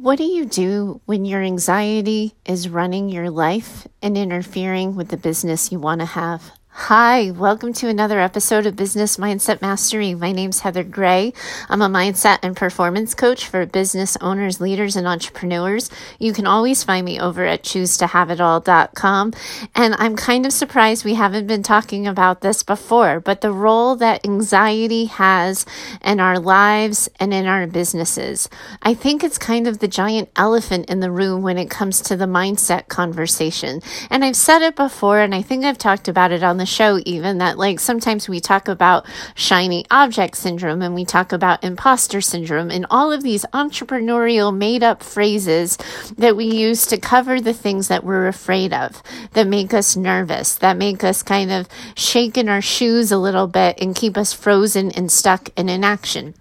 What do you do when your anxiety is running your life and interfering with the business you want to have? Hi, welcome to another episode of Business Mindset Mastery. My name's Heather Gray. I'm a mindset and performance coach for business owners, leaders, and entrepreneurs. You can always find me over at choosetohaveitall.com. And I'm kind of surprised we haven't been talking about this before, but the role that anxiety has in our lives and in our businesses. I think it's kind of the giant elephant in the room when it comes to the mindset conversation. And I've said it before, and I think I've talked about it on the show, even that like sometimes we talk about shiny object syndrome and we talk about imposter syndrome and all of these entrepreneurial made up phrases that we use to cover the things that we're afraid of, that make us nervous, that make us kind of shake in our shoes a little bit and keep us frozen and stuck in inaction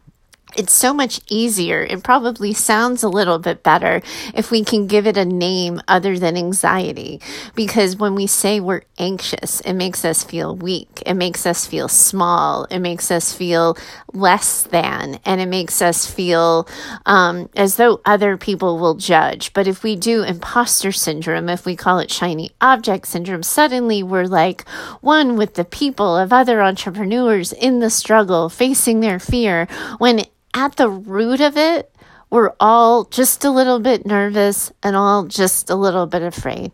it's so much easier. It probably sounds a little bit better if we can give it a name other than anxiety. Because when we say we're anxious, it makes us feel weak. It makes us feel small. It makes us feel less than. And it makes us feel um, as though other people will judge. But if we do imposter syndrome, if we call it shiny object syndrome, suddenly we're like one with the people of other entrepreneurs in the struggle, facing their fear, when at the root of it, we're all just a little bit nervous and all just a little bit afraid.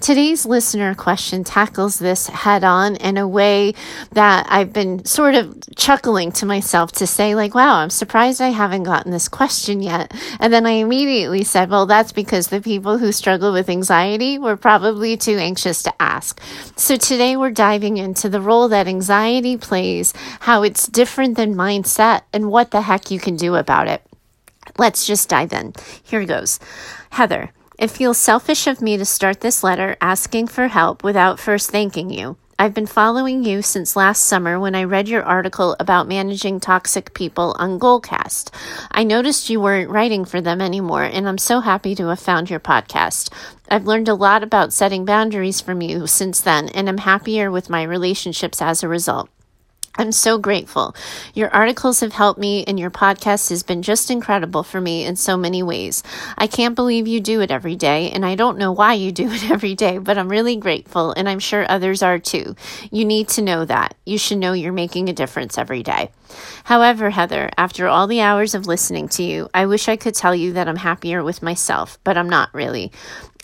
Today's listener question tackles this head on in a way that I've been sort of chuckling to myself to say, like, wow, I'm surprised I haven't gotten this question yet. And then I immediately said, well, that's because the people who struggle with anxiety were probably too anxious to ask. So today we're diving into the role that anxiety plays, how it's different than mindset, and what the heck you can do about it. Let's just dive in. Here goes. Heather, it feels selfish of me to start this letter asking for help without first thanking you. I've been following you since last summer when I read your article about managing toxic people on Goalcast. I noticed you weren't writing for them anymore, and I'm so happy to have found your podcast. I've learned a lot about setting boundaries from you since then, and I'm happier with my relationships as a result. I'm so grateful. Your articles have helped me, and your podcast has been just incredible for me in so many ways. I can't believe you do it every day, and I don't know why you do it every day, but I'm really grateful, and I'm sure others are too. You need to know that. You should know you're making a difference every day. However, Heather, after all the hours of listening to you, I wish I could tell you that I'm happier with myself, but I'm not really.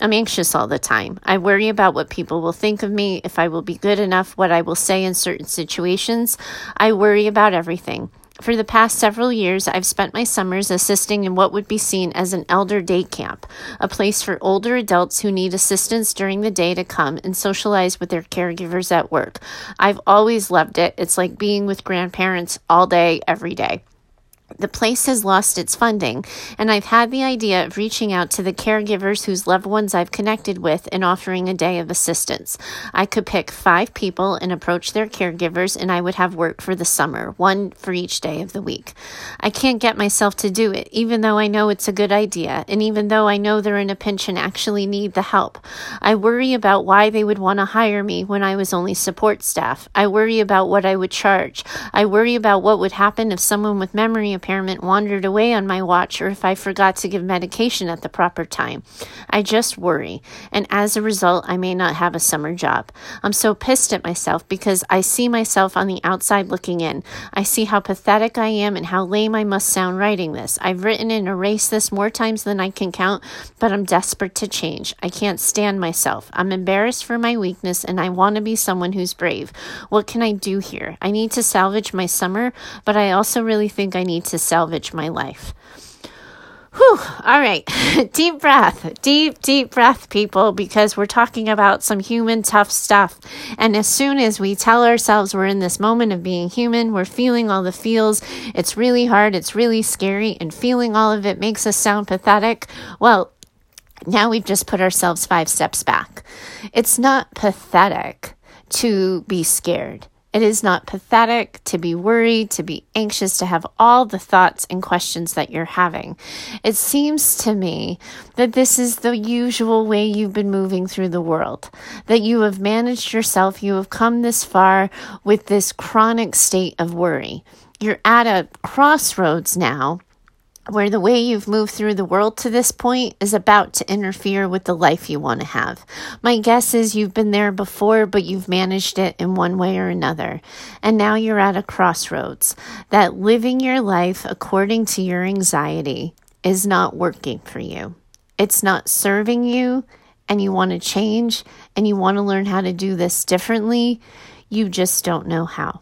I'm anxious all the time. I worry about what people will think of me, if I will be good enough, what I will say in certain situations. I worry about everything. For the past several years, I've spent my summers assisting in what would be seen as an elder day camp, a place for older adults who need assistance during the day to come and socialize with their caregivers at work. I've always loved it. It's like being with grandparents all day, every day the place has lost its funding, and I've had the idea of reaching out to the caregivers whose loved ones I've connected with and offering a day of assistance. I could pick five people and approach their caregivers, and I would have work for the summer, one for each day of the week. I can't get myself to do it, even though I know it's a good idea, and even though I know they're in a pinch and actually need the help. I worry about why they would want to hire me when I was only support staff. I worry about what I would charge. I worry about what would happen if someone with memory impairment wandered away on my watch or if I forgot to give medication at the proper time. I just worry, and as a result, I may not have a summer job. I'm so pissed at myself because I see myself on the outside looking in. I see how pathetic I am and how lame I must sound writing this. I've written and erased this more times than I can count, but I'm desperate to change. I can't stand myself. I'm embarrassed for my weakness and I want to be someone who's brave. What can I do here? I need to salvage my summer, but I also really think I need to salvage my life. Whew. All right. deep breath. Deep, deep breath, people, because we're talking about some human tough stuff. And as soon as we tell ourselves we're in this moment of being human, we're feeling all the feels, it's really hard, it's really scary, and feeling all of it makes us sound pathetic. Well, now we've just put ourselves five steps back. It's not pathetic to be scared. It is not pathetic to be worried, to be anxious, to have all the thoughts and questions that you're having. It seems to me that this is the usual way you've been moving through the world, that you have managed yourself, you have come this far with this chronic state of worry. You're at a crossroads now where the way you've moved through the world to this point is about to interfere with the life you want to have. My guess is you've been there before, but you've managed it in one way or another. And now you're at a crossroads that living your life according to your anxiety is not working for you. It's not serving you, and you want to change and you want to learn how to do this differently. You just don't know how.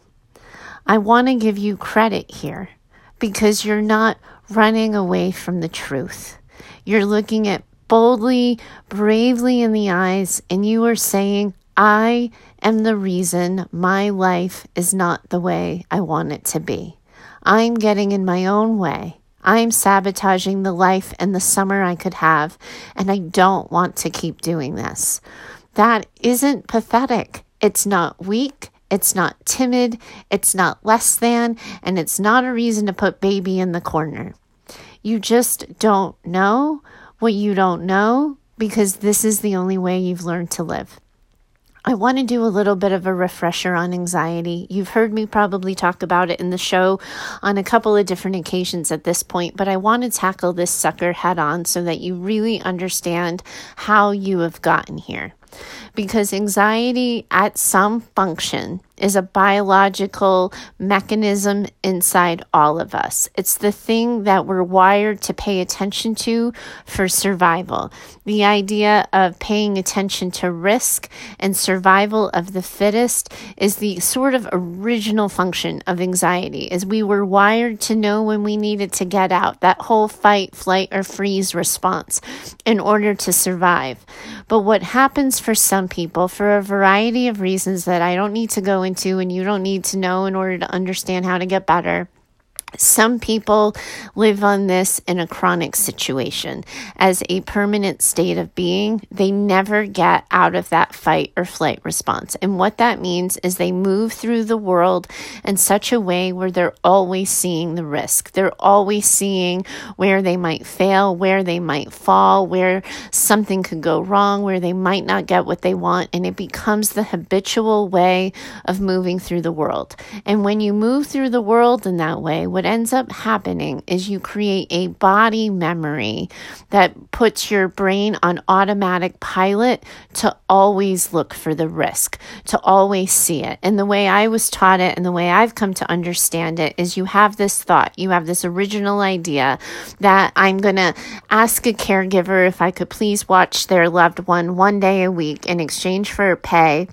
I want to give you credit here because you're not running away from the truth. You're looking at boldly, bravely in the eyes, and you are saying, I am the reason my life is not the way I want it to be. I'm getting in my own way. I'm sabotaging the life and the summer I could have, and I don't want to keep doing this. That isn't pathetic. It's not weak. It's not timid. It's not less than. And it's not a reason to put baby in the corner. You just don't know what you don't know because this is the only way you've learned to live. I want to do a little bit of a refresher on anxiety. You've heard me probably talk about it in the show on a couple of different occasions at this point, but I want to tackle this sucker head on so that you really understand how you have gotten here. Because anxiety, at some function, is a biological mechanism inside all of us. It's the thing that we're wired to pay attention to for survival. The idea of paying attention to risk and survival of the fittest is the sort of original function of anxiety is we were wired to know when we needed to get out that whole fight flight or freeze response in order to survive but what happens for some people for a variety of reasons that I don't need to go into and you don't need to know in order to understand how to get better some people live on this in a chronic situation as a permanent state of being. They never get out of that fight or flight response. And what that means is they move through the world in such a way where they're always seeing the risk. They're always seeing where they might fail, where they might fall, where something could go wrong, where they might not get what they want. And it becomes the habitual way of moving through the world. And when you move through the world in that way, what what ends up happening is you create a body memory that puts your brain on automatic pilot to always look for the risk, to always see it. And the way I was taught it and the way I've come to understand it is you have this thought, you have this original idea that I'm going to ask a caregiver if I could please watch their loved one one day a week in exchange for pay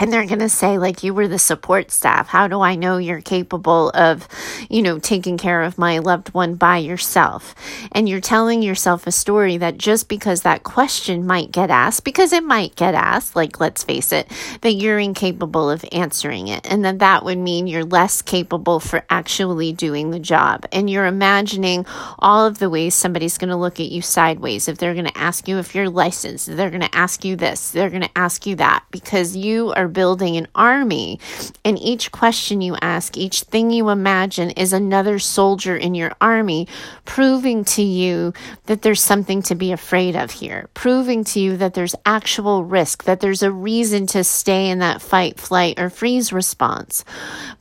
and they're going to say like you were the support staff. How do i know you're capable of you know taking care of my loved one by yourself? And you're telling yourself a story that just because that question might get asked because it might get asked like let's face it that you're incapable of answering it. And that that would mean you're less capable for actually doing the job. And you're imagining all of the ways somebody's going to look at you sideways. If they're going to ask you if you're licensed they're going to ask you this they're going to ask you that because you are building an army. And each question you ask, each thing you imagine is another soldier in your army, proving to you that there's something to be afraid of here, proving to you that there's actual risk, that there's a reason to stay in that fight, flight, or freeze response.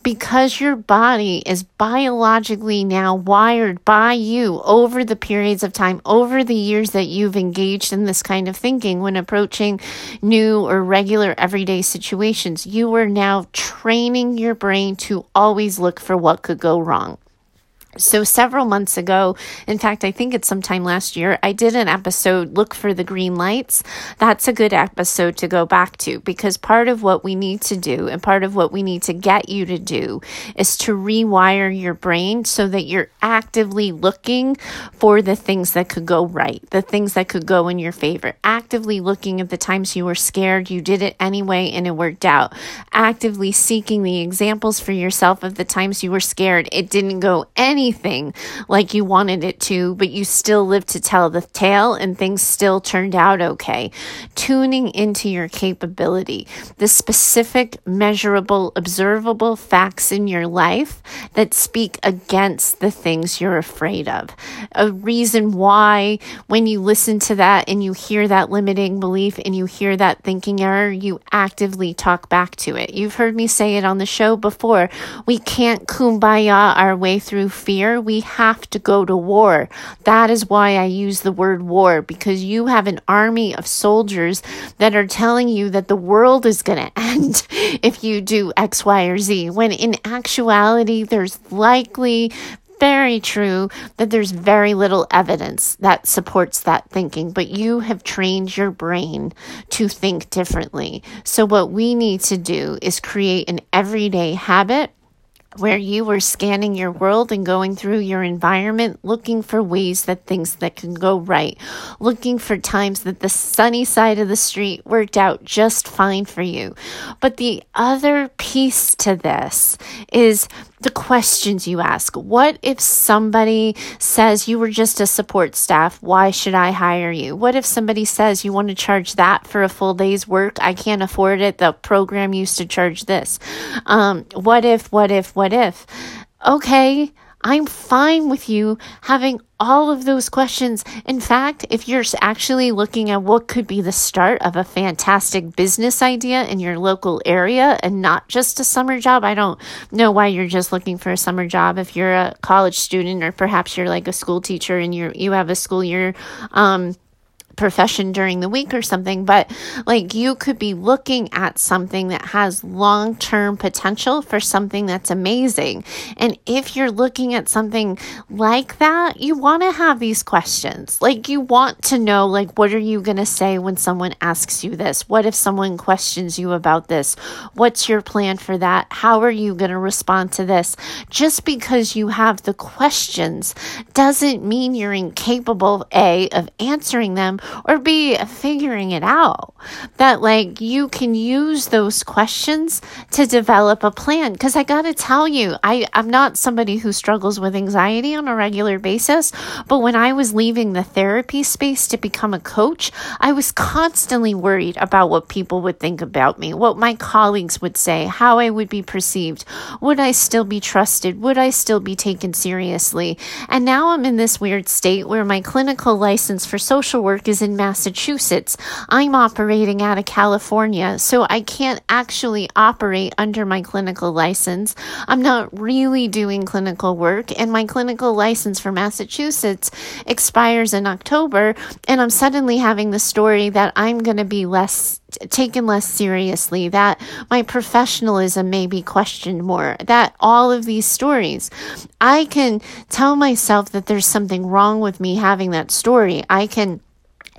Because your body is biologically now wired by you over the periods of time, over the years that you've engaged in this kind of thinking when approaching new or regular everyday situations situations, you are now training your brain to always look for what could go wrong. So, several months ago, in fact, I think it's sometime last year, I did an episode, Look for the Green Lights. That's a good episode to go back to because part of what we need to do and part of what we need to get you to do is to rewire your brain so that you're actively looking for the things that could go right, the things that could go in your favor, actively looking at the times you were scared, you did it anyway, and it worked out, actively seeking the examples for yourself of the times you were scared, it didn't go any anything like you wanted it to, but you still lived to tell the tale and things still turned out okay. Tuning into your capability, the specific, measurable, observable facts in your life that speak against the things you're afraid of. A reason why, when you listen to that and you hear that limiting belief and you hear that thinking error, you actively talk back to it. You've heard me say it on the show before. We can't kumbaya our way through fear fear, we have to go to war. That is why I use the word war because you have an army of soldiers that are telling you that the world is going to end if you do X, Y, or Z. When in actuality, there's likely very true that there's very little evidence that supports that thinking, but you have trained your brain to think differently. So, what we need to do is create an everyday habit where you were scanning your world and going through your environment looking for ways that things that can go right looking for times that the sunny side of the street worked out just fine for you. But the other piece to this is the questions you ask. What if somebody says you were just a support staff? Why should I hire you? What if somebody says you want to charge that for a full day's work? I can't afford it. The program used to charge this. Um, what if, what if, what if? Okay, I'm fine with you having all of those questions. In fact, if you're actually looking at what could be the start of a fantastic business idea in your local area and not just a summer job, I don't know why you're just looking for a summer job. If you're a college student or perhaps you're like a school teacher and you you have a school year um, profession during the week or something, but like you could be looking at something that has long term potential for something that's amazing. And if you're looking at something like that, you want to have these questions. Like you want to know, like, what are you going to say when someone asks you this? What if someone questions you about this? What's your plan for that? How are you going to respond to this? Just because you have the questions doesn't mean you're incapable, A, of answering them or be figuring it out. That like you can use those questions to develop a plan. Cause I gotta tell you, I, I'm not somebody who struggles with anxiety on a regular basis, but when I was leaving the therapy space to become a coach, I was constantly worried about what people would think about me, what my colleagues would say, how I would be perceived. Would I still be trusted? Would I still be taken seriously? And now I'm in this weird state where my clinical license for social work is in Massachusetts. I'm operating out of California, so I can't actually operate under my clinical license. I'm not really doing clinical work, and my clinical license for Massachusetts expires in October, and I'm suddenly having the story that I'm going to be less taken less seriously, that my professionalism may be questioned more, that all of these stories, I can tell myself that there's something wrong with me having that story. I can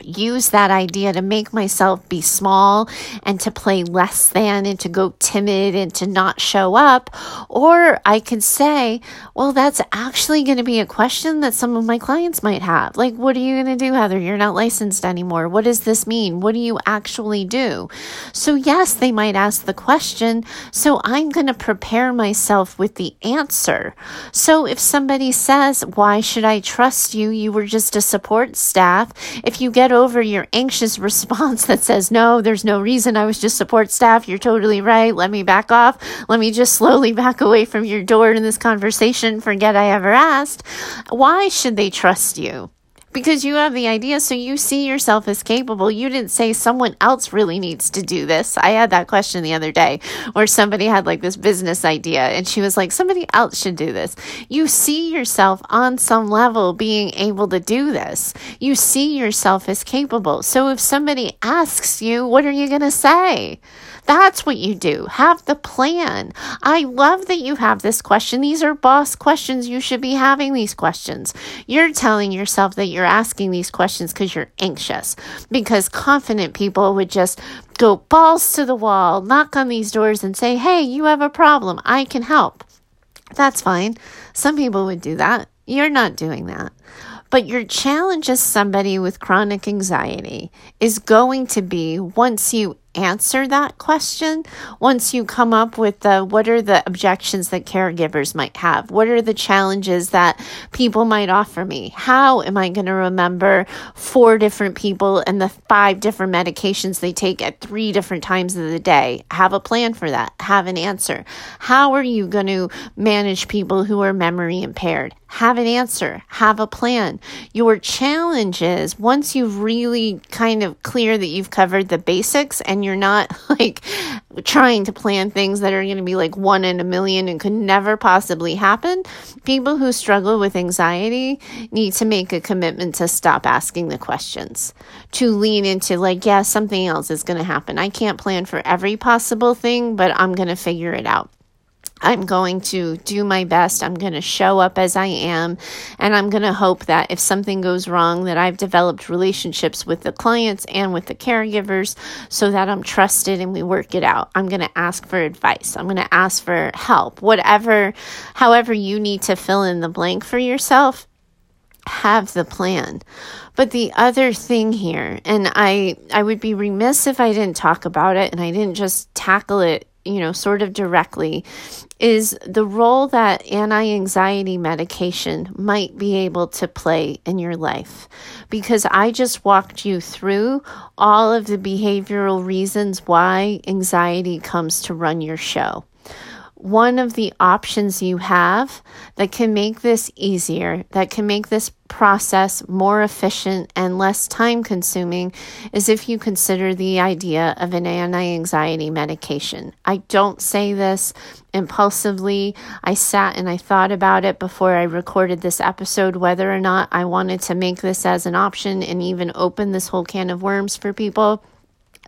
use that idea to make myself be small and to play less than and to go timid and to not show up. Or I could say, well, that's actually going to be a question that some of my clients might have. Like, what are you going to do, Heather? You're not licensed anymore. What does this mean? What do you actually do? So, yes, they might ask the question. So, I'm going to prepare myself with the answer. So, if somebody says, why should I trust you? You were just a support staff. If you get over your anxious response that says, No, there's no reason. I was just support staff. You're totally right. Let me back off. Let me just slowly back away from your door in this conversation. Forget I ever asked. Why should they trust you? Because you have the idea, so you see yourself as capable. You didn't say someone else really needs to do this. I had that question the other day where somebody had like this business idea and she was like, somebody else should do this. You see yourself on some level being able to do this. You see yourself as capable. So if somebody asks you, what are you going to say? That's what you do. Have the plan. I love that you have this question. These are boss questions. You should be having these questions. You're telling yourself that you're asking these questions because you're anxious, because confident people would just go balls to the wall, knock on these doors, and say, Hey, you have a problem. I can help. That's fine. Some people would do that. You're not doing that. But your challenge as somebody with chronic anxiety is going to be once you answer that question. Once you come up with the what are the objections that caregivers might have? What are the challenges that people might offer me? How am i going to remember four different people and the five different medications they take at three different times of the day? Have a plan for that. Have an answer. How are you going to manage people who are memory impaired have an answer, have a plan. Your challenge is once you've really kind of clear that you've covered the basics and you're not like trying to plan things that are going to be like one in a million and could never possibly happen, people who struggle with anxiety need to make a commitment to stop asking the questions, to lean into like, yeah, something else is going to happen. I can't plan for every possible thing, but I'm going to figure it out. I'm going to do my best. I'm going to show up as I am. And I'm going to hope that if something goes wrong, that I've developed relationships with the clients and with the caregivers so that I'm trusted and we work it out. I'm going to ask for advice. I'm going to ask for help. Whatever, however you need to fill in the blank for yourself, have the plan. But the other thing here, and I I would be remiss if I didn't talk about it and I didn't just tackle it you know, sort of directly, is the role that anti anxiety medication might be able to play in your life. Because I just walked you through all of the behavioral reasons why anxiety comes to run your show one of the options you have that can make this easier, that can make this process more efficient and less time consuming, is if you consider the idea of an anti anxiety medication. I don't say this impulsively. I sat and I thought about it before I recorded this episode whether or not I wanted to make this as an option and even open this whole can of worms for people.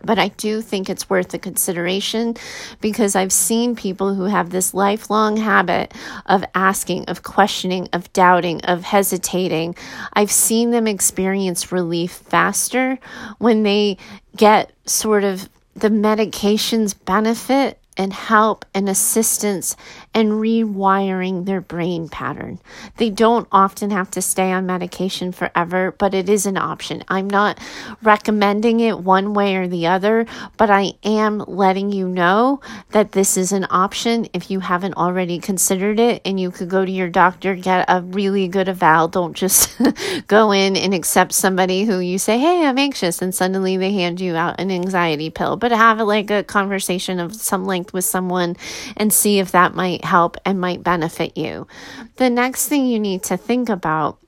But I do think it's worth the consideration because I've seen people who have this lifelong habit of asking, of questioning, of doubting, of hesitating. I've seen them experience relief faster when they get sort of the medication's benefit and help and assistance and rewiring their brain pattern. They don't often have to stay on medication forever, but it is an option. I'm not recommending it one way or the other, but I am letting you know that this is an option if you haven't already considered it and you could go to your doctor, get a really good eval. Don't just go in and accept somebody who you say, Hey, I'm anxious, and suddenly they hand you out an anxiety pill, but have like a conversation of some length with someone and see if that might help and might benefit you. The next thing you need to think about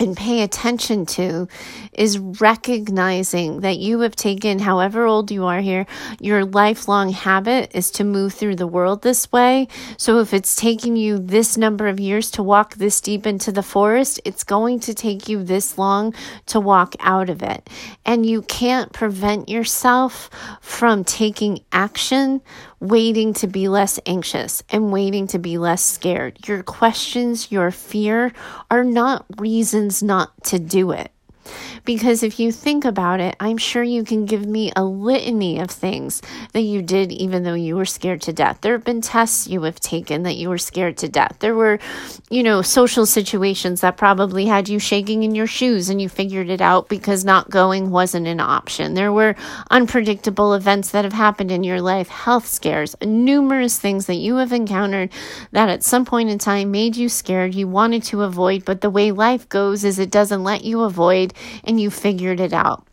and pay attention to is recognizing that you have taken, however old you are here, your lifelong habit is to move through the world this way. So if it's taking you this number of years to walk this deep into the forest, it's going to take you this long to walk out of it. And you can't prevent yourself from taking action waiting to be less anxious and waiting to be less scared. Your questions, your fear are not reasons not to do it. Because if you think about it, I'm sure you can give me a litany of things that you did even though you were scared to death. There have been tests you have taken that you were scared to death. There were, you know, social situations that probably had you shaking in your shoes and you figured it out because not going wasn't an option. There were unpredictable events that have happened in your life, health scares, numerous things that you have encountered that at some point in time made you scared, you wanted to avoid, but the way life goes is it doesn't let you avoid and you figured it out.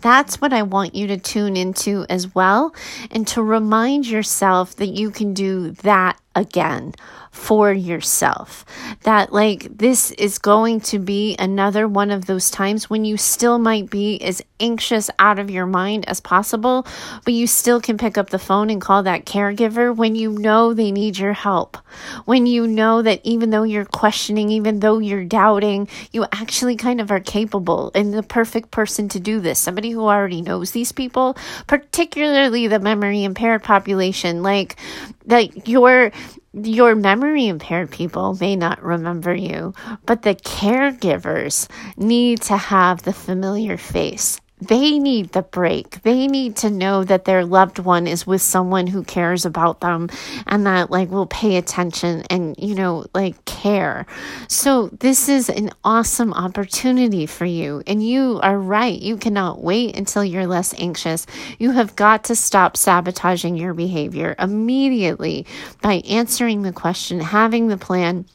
That's what I want you to tune into as well, and to remind yourself that you can do that again for yourself. That, like, this is going to be another one of those times when you still might be as anxious out of your mind as possible, but you still can pick up the phone and call that caregiver when you know they need your help. When you know that even though you're questioning, even though you're doubting, you actually kind of are capable and the perfect person to do this. Somebody who already knows these people, particularly the memory impaired population. Like, like your your memory impaired people may not remember you, but the caregivers need to have the familiar face they need the break. They need to know that their loved one is with someone who cares about them and that like will pay attention and you know like care. So this is an awesome opportunity for you and you are right. You cannot wait until you're less anxious. You have got to stop sabotaging your behavior immediately by answering the question, having the plan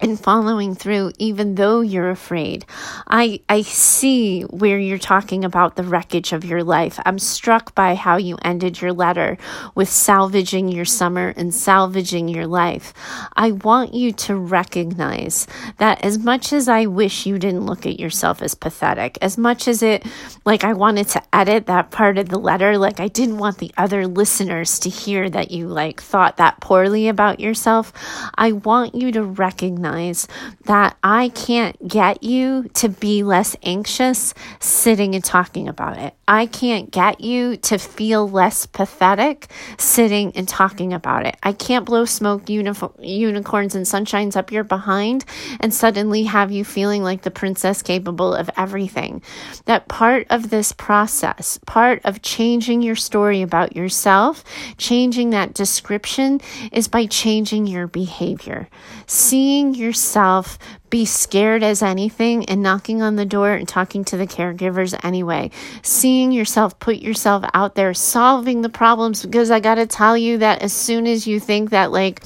and following through even though you're afraid. I I see where you're talking about the wreckage of your life. I'm struck by how you ended your letter with salvaging your summer and salvaging your life. I want you to recognize that as much as I wish you didn't look at yourself as pathetic, as much as it like I wanted to edit that part of the letter, like I didn't want the other listeners to hear that you like thought that poorly about yourself, I want you to recognize recognize that I can't get you to be less anxious sitting and talking about it. I can't get you to feel less pathetic sitting and talking about it. I can't blow smoke unicorns and sunshines up your behind and suddenly have you feeling like the princess capable of everything. That part of this process, part of changing your story about yourself, changing that description is by changing your behavior. Seeing yourself be scared as anything and knocking on the door and talking to the caregivers anyway. Seeing yourself put yourself out there, solving the problems. Because I got to tell you that as soon as you think that, like,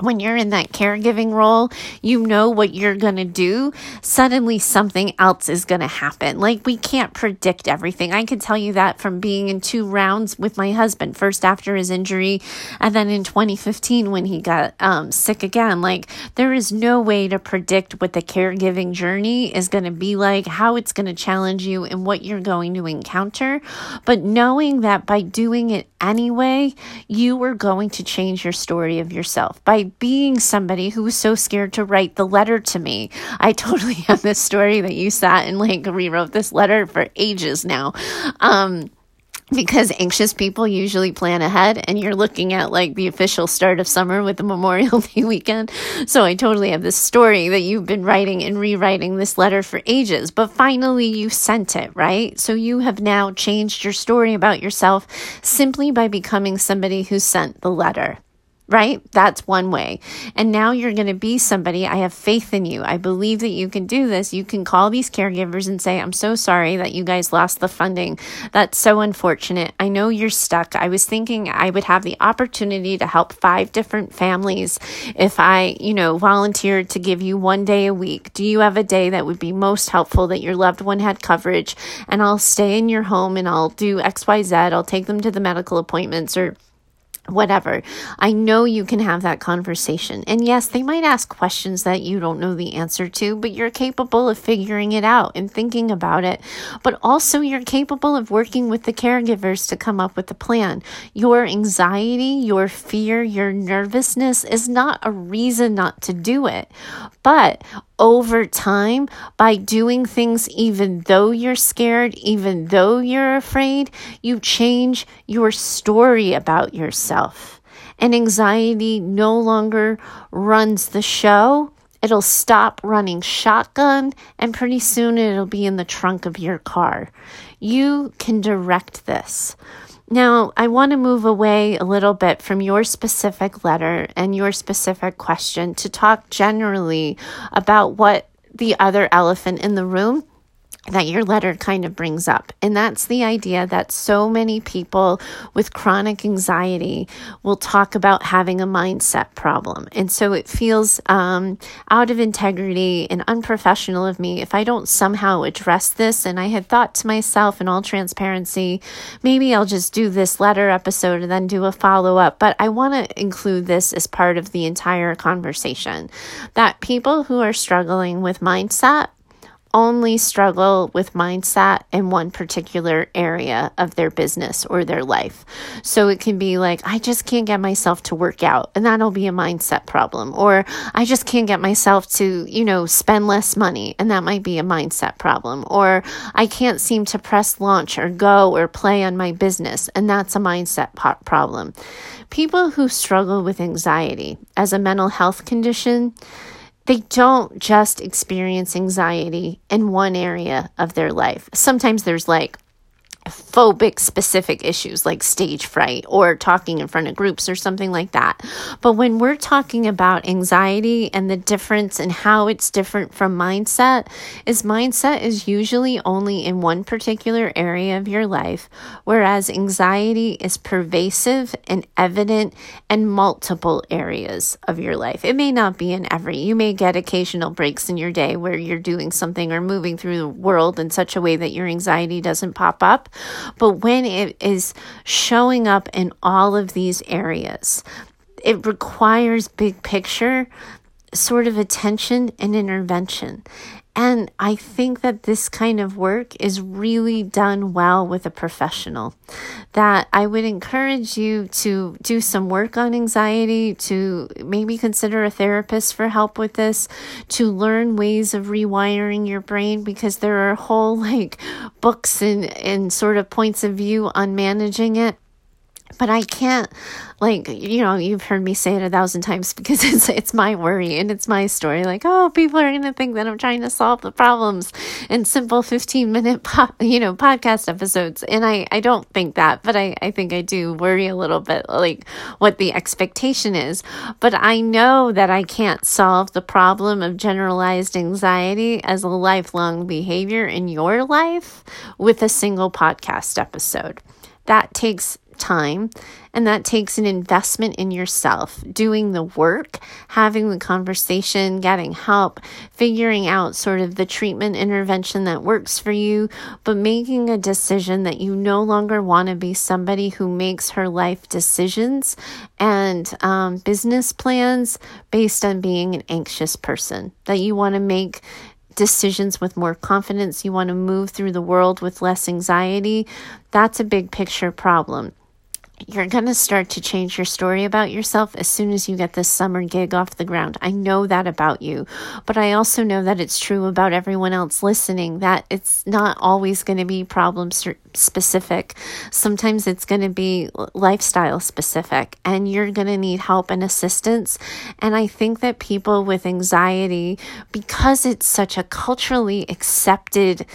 when you're in that caregiving role, you know what you're going to do. Suddenly, something else is going to happen. Like, we can't predict everything. I can tell you that from being in two rounds with my husband, first after his injury, and then in 2015 when he got um, sick again. Like, there is no way to predict what the caregiving journey is going to be like, how it's going to challenge you, and what you're going to encounter. But knowing that by doing it anyway, you are going to change your story of yourself. By being somebody who was so scared to write the letter to me. I totally have this story that you sat and like rewrote this letter for ages now. Um, because anxious people usually plan ahead and you're looking at like the official start of summer with the Memorial Day weekend. So I totally have this story that you've been writing and rewriting this letter for ages, but finally you sent it, right? So you have now changed your story about yourself simply by becoming somebody who sent the letter right? That's one way. And now you're going to be somebody. I have faith in you. I believe that you can do this. You can call these caregivers and say, I'm so sorry that you guys lost the funding. That's so unfortunate. I know you're stuck. I was thinking I would have the opportunity to help five different families if I, you know, volunteered to give you one day a week. Do you have a day that would be most helpful that your loved one had coverage? And I'll stay in your home and I'll do XYZ. I'll take them to the medical appointments or whatever. I know you can have that conversation. And yes, they might ask questions that you don't know the answer to, but you're capable of figuring it out and thinking about it. But also, you're capable of working with the caregivers to come up with a plan. Your anxiety, your fear, your nervousness is not a reason not to do it. But over time by doing things even though you're scared, even though you're afraid, you change your story about yourself. And anxiety no longer runs the show. It'll stop running shotgun, and pretty soon it'll be in the trunk of your car. You can direct this. Now, I want to move away a little bit from your specific letter and your specific question to talk generally about what the other elephant in the room that your letter kind of brings up. And that's the idea that so many people with chronic anxiety will talk about having a mindset problem. And so it feels um, out of integrity and unprofessional of me if I don't somehow address this. And I had thought to myself, in all transparency, maybe I'll just do this letter episode and then do a follow up. But I want to include this as part of the entire conversation that people who are struggling with mindset only struggle with mindset in one particular area of their business or their life. So it can be like, I just can't get myself to work out, and that'll be a mindset problem. Or I just can't get myself to, you know, spend less money, and that might be a mindset problem. Or I can't seem to press launch or go or play on my business, and that's a mindset po- problem. People who struggle with anxiety as a mental health condition, they don't just experience anxiety in one area of their life. Sometimes there's like phobic specific issues like stage fright or talking in front of groups or something like that. But when we're talking about anxiety and the difference and how it's different from mindset, is mindset is usually only in one particular area of your life, whereas anxiety is pervasive and evident in multiple areas of your life. It may not be in every, you may get occasional breaks in your day where you're doing something or moving through the world in such a way that your anxiety doesn't pop up. But when it is showing up in all of these areas, it requires big picture sort of attention and intervention. And I think that this kind of work is really done well with a professional. That I would encourage you to do some work on anxiety, to maybe consider a therapist for help with this, to learn ways of rewiring your brain because there are whole like books and, and sort of points of view on managing it but I can't like you know you've heard me say it a thousand times because it's it's my worry and it's my story. Like oh people are going to think that I'm trying to solve the problems in simple 15 minute po- you know podcast episodes. And I I don't think that but I I think I do worry a little bit like what the expectation is. But I know that I can't solve the problem of generalized anxiety as a lifelong behavior in your life with a single podcast episode. That takes time and that takes an investment in yourself, doing the work, having the conversation, getting help, figuring out sort of the treatment intervention that works for you, but making a decision that you no longer want to be somebody who makes her life decisions and um, business plans based on being an anxious person, that you want to make decisions with more confidence, you want to move through the world with less anxiety, that's a big picture problem you're going to start to change your story about yourself as soon as you get this summer gig off the ground. I know that about you, but I also know that it's true about everyone else listening that it's not always going to be problem specific. Sometimes it's going to be lifestyle specific, and you're going to need help and assistance. And I think that people with anxiety, because it's such a culturally accepted,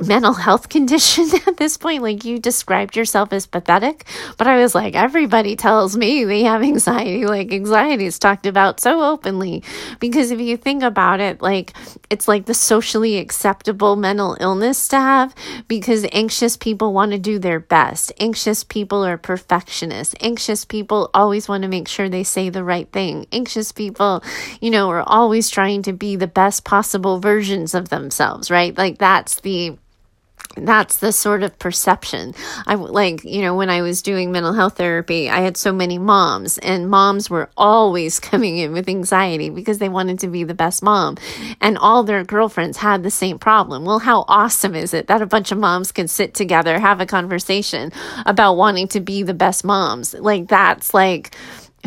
mental health condition at this point. Like you described yourself as pathetic, but I was like, everybody tells me they have anxiety. Like anxiety is talked about so openly because if you think about it, like it's like the socially acceptable mental illness to have because anxious people want to do their best. Anxious people are perfectionists. Anxious people always want to make sure they say the right thing. Anxious people, you know, are always trying to be the best possible versions of themselves, right? Like that's the that's the sort of perception. I like, you know, when I was doing mental health therapy, I had so many moms, and moms were always coming in with anxiety because they wanted to be the best mom. And all their girlfriends had the same problem. Well, how awesome is it that a bunch of moms can sit together, have a conversation about wanting to be the best moms? Like, that's like,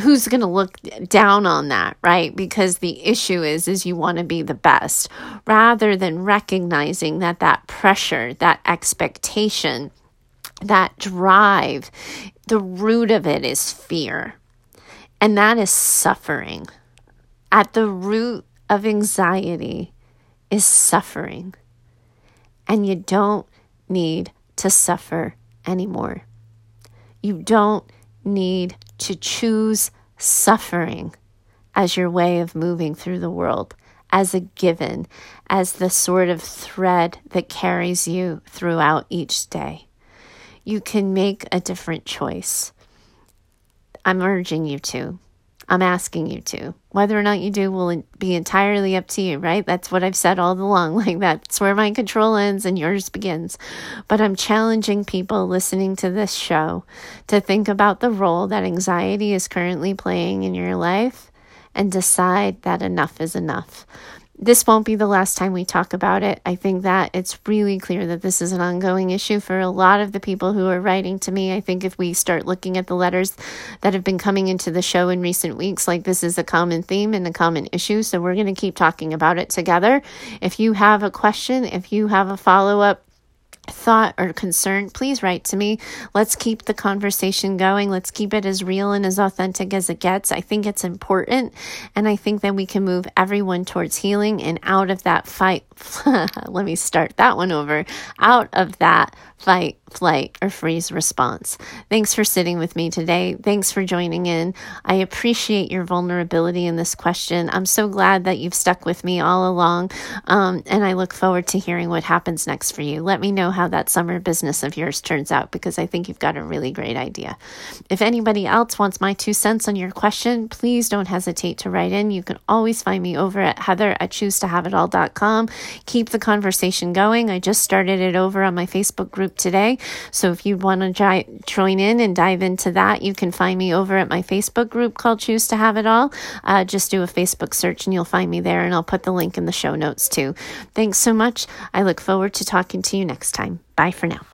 who's going to look down on that right? Because the issue is is you want to be the best. Rather than recognizing that that pressure that expectation that drive the root of it is fear. And that is suffering. At the root of anxiety is suffering. And you don't need to suffer anymore. You don't need to choose suffering as your way of moving through the world, as a given, as the sort of thread that carries you throughout each day. You can make a different choice. I'm urging you to. I'm asking you to. Whether or not you do will be entirely up to you, right? That's what I've said all along. Like that's where my control ends and yours begins. But I'm challenging people listening to this show to think about the role that anxiety is currently playing in your life and decide that enough is enough this won't be the last time we talk about it. I think that it's really clear that this is an ongoing issue for a lot of the people who are writing to me. I think if we start looking at the letters that have been coming into the show in recent weeks, like this is a common theme and a common issue. So we're going to keep talking about it together. If you have a question, if you have a follow up, thought or concern, please write to me. Let's keep the conversation going. Let's keep it as real and as authentic as it gets. I think it's important. And I think that we can move everyone towards healing and out of that fight. Let me start that one over. Out of that fight, flight, or freeze response. Thanks for sitting with me today. Thanks for joining in. I appreciate your vulnerability in this question. I'm so glad that you've stuck with me all along, um, and I look forward to hearing what happens next for you. Let me know how that summer business of yours turns out because I think you've got a really great idea. If anybody else wants my two cents on your question, please don't hesitate to write in. You can always find me over at heather at choosetohaveitall.com. Keep the conversation going. I just started it over on my Facebook group today. So if you want to j- join in and dive into that, you can find me over at my Facebook group called Choose to Have It All. Uh, just do a Facebook search and you'll find me there, and I'll put the link in the show notes too. Thanks so much. I look forward to talking to you next time. Bye for now.